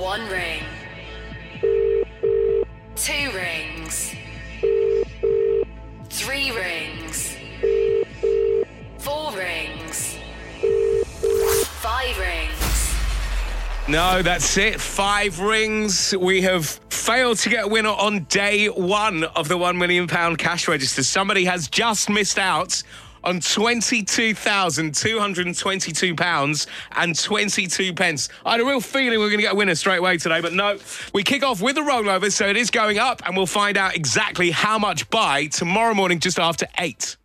One ring. Two rings. Three rings. Four rings. Five rings. No, that's it. Five rings. We have failed to get a winner on day one of the £1 million cash register. Somebody has just missed out on £22,222 and 22 pence. I had a real feeling we were going to get a winner straight away today, but no. We kick off with a rollover, so it is going up, and we'll find out exactly how much by tomorrow morning just after 8.